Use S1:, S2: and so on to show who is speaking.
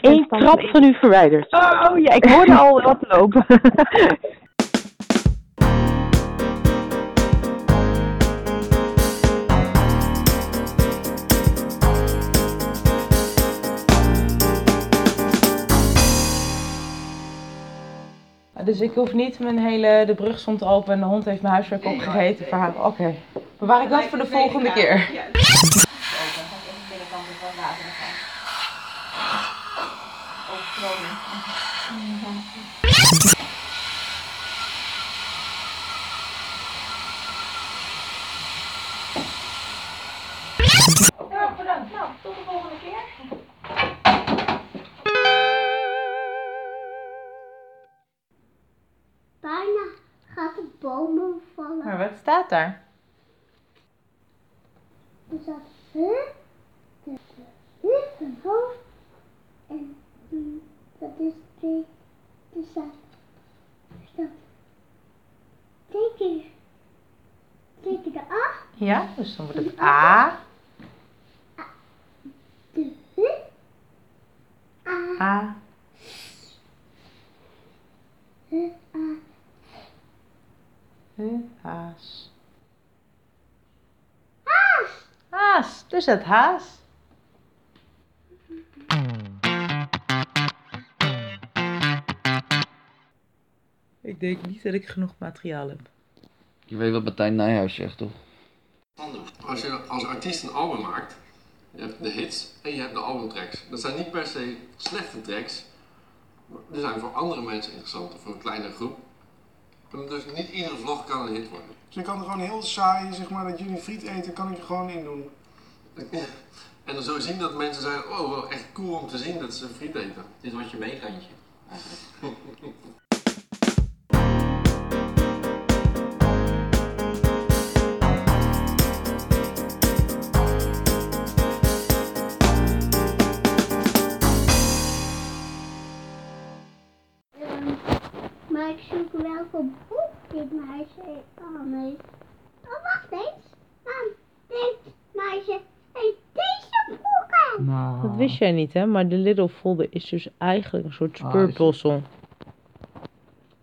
S1: Eén trap van u verwijderd.
S2: Oh ja, ik hoorde al wat lopen.
S1: Dus ik hoef niet mijn hele, de brug stond open en de hond heeft mijn huiswerk opgegeten. Oké. Bewaar ik dat voor de volgende keer. Ja, bedankt. Nou, tot de volgende keer.
S3: Bijna gaat de boom omvallen.
S1: Maar wat staat daar?
S3: Er staat huh, een hoofd. En mm, dat is twee. Twee keer. Twee keer de A.
S1: Ja, dus dan wordt het A,
S3: De. A.
S1: A,
S3: A.
S1: H, Haas.
S3: Haas.
S1: Haas, dus het haas. Ik denk niet dat ik genoeg materiaal heb.
S4: Je weet wat Martijn Nijhuis zegt, toch?
S5: Als je als artiest een album maakt, je hebt de hits en je hebt de albumtracks. Dat zijn niet per se slechte tracks. Die zijn voor andere mensen interessant, of voor een kleinere groep. En Dus niet iedere vlog kan een hit worden.
S6: Dus je kan er gewoon heel saai, zeg maar, dat jullie friet eten, kan ik er gewoon in doen.
S5: En dan zul je zien dat mensen zeggen, oh wel echt cool om te zien dat ze friet eten.
S7: Dit wordt je meegantje.
S3: maar ik zoek welke boek dit meisje aan heeft. Oh, wacht eens. Dan dit meisje heeft deze boek aan.
S1: Dat wist jij niet, hè? Maar de Little Folder is dus eigenlijk een soort
S4: Ah, is-
S1: speurpuzzel.